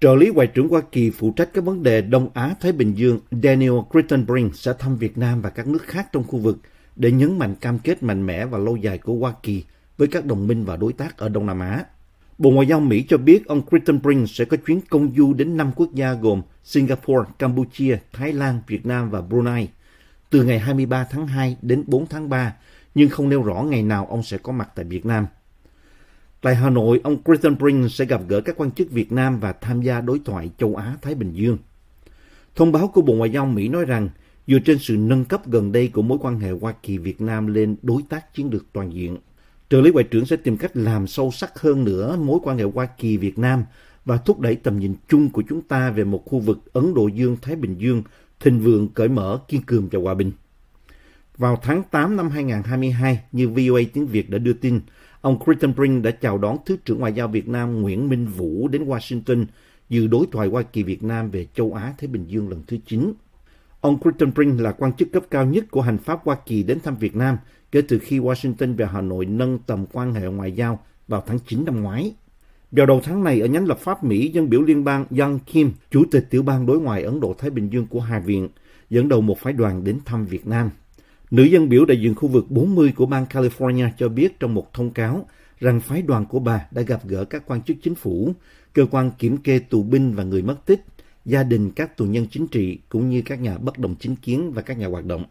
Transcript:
Trợ lý Ngoại trưởng Hoa Kỳ phụ trách các vấn đề Đông Á-Thái Bình Dương Daniel Crittenbrink sẽ thăm Việt Nam và các nước khác trong khu vực để nhấn mạnh cam kết mạnh mẽ và lâu dài của Hoa Kỳ với các đồng minh và đối tác ở Đông Nam Á. Bộ Ngoại giao Mỹ cho biết ông Crittenbrink sẽ có chuyến công du đến 5 quốc gia gồm Singapore, Campuchia, Thái Lan, Việt Nam và Brunei từ ngày 23 tháng 2 đến 4 tháng 3, nhưng không nêu rõ ngày nào ông sẽ có mặt tại Việt Nam. Tại Hà Nội, ông Christian Brink sẽ gặp gỡ các quan chức Việt Nam và tham gia đối thoại châu Á-Thái Bình Dương. Thông báo của Bộ Ngoại giao Mỹ nói rằng, dựa trên sự nâng cấp gần đây của mối quan hệ Hoa Kỳ-Việt Nam lên đối tác chiến lược toàn diện, trợ lý Ngoại trưởng sẽ tìm cách làm sâu sắc hơn nữa mối quan hệ Hoa Kỳ-Việt Nam và thúc đẩy tầm nhìn chung của chúng ta về một khu vực Ấn Độ Dương-Thái Bình Dương thịnh vượng, cởi mở, kiên cường và hòa bình. Vào tháng 8 năm 2022, như VOA tiếng Việt đã đưa tin, ông Crittenbrink đã chào đón Thứ trưởng Ngoại giao Việt Nam Nguyễn Minh Vũ đến Washington dự đối thoại Hoa Kỳ-Việt Nam về châu Á-Thái Bình Dương lần thứ 9. Ông Crittenbrink là quan chức cấp cao nhất của hành pháp Hoa Kỳ đến thăm Việt Nam kể từ khi Washington và Hà Nội nâng tầm quan hệ ngoại giao vào tháng 9 năm ngoái. Vào đầu tháng này, ở nhánh lập pháp Mỹ, dân biểu liên bang Young Kim, chủ tịch tiểu bang đối ngoại Ấn Độ-Thái Bình Dương của Hạ viện, dẫn đầu một phái đoàn đến thăm Việt Nam. Nữ dân biểu đại diện khu vực 40 của bang California cho biết trong một thông cáo rằng phái đoàn của bà đã gặp gỡ các quan chức chính phủ, cơ quan kiểm kê tù binh và người mất tích, gia đình các tù nhân chính trị cũng như các nhà bất đồng chính kiến và các nhà hoạt động.